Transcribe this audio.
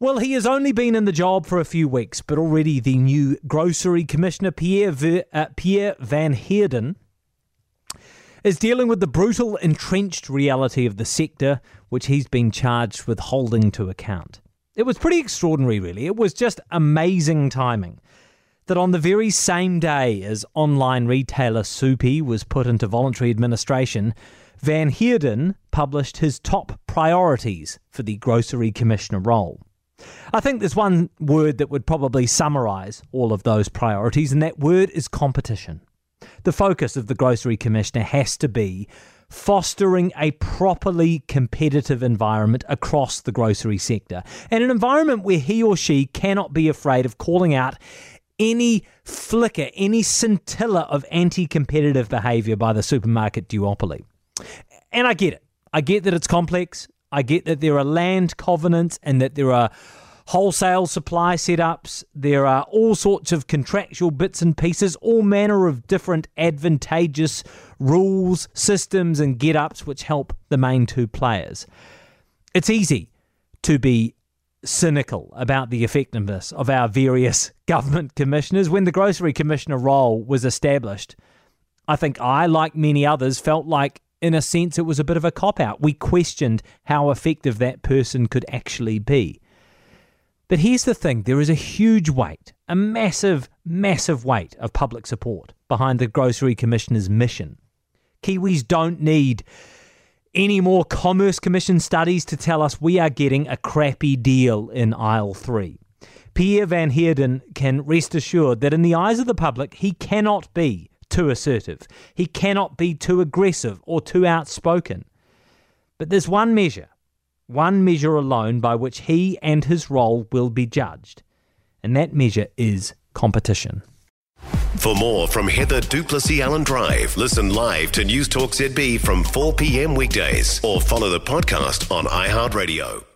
Well, he has only been in the job for a few weeks, but already the new grocery commissioner, Pierre, uh, Pierre Van Heerden, is dealing with the brutal, entrenched reality of the sector, which he's been charged with holding to account. It was pretty extraordinary, really. It was just amazing timing that on the very same day as online retailer Supie was put into voluntary administration, Van Heerden published his top priorities for the grocery commissioner role. I think there's one word that would probably summarise all of those priorities, and that word is competition. The focus of the Grocery Commissioner has to be fostering a properly competitive environment across the grocery sector, and an environment where he or she cannot be afraid of calling out any flicker, any scintilla of anti competitive behaviour by the supermarket duopoly. And I get it. I get that it's complex. I get that there are land covenants and that there are wholesale supply setups. There are all sorts of contractual bits and pieces, all manner of different advantageous rules, systems, and get ups which help the main two players. It's easy to be cynical about the effectiveness of our various government commissioners. When the Grocery Commissioner role was established, I think I, like many others, felt like in a sense, it was a bit of a cop out. We questioned how effective that person could actually be. But here's the thing there is a huge weight, a massive, massive weight of public support behind the Grocery Commissioner's mission. Kiwis don't need any more Commerce Commission studies to tell us we are getting a crappy deal in aisle three. Pierre Van Heerden can rest assured that in the eyes of the public, he cannot be too assertive. He cannot be too aggressive or too outspoken. But there's one measure, one measure alone by which he and his role will be judged, and that measure is competition. For more from Heather du Plessis-Allen Drive, listen live to News Talk ZB from 4 p.m. weekdays or follow the podcast on iHeartRadio.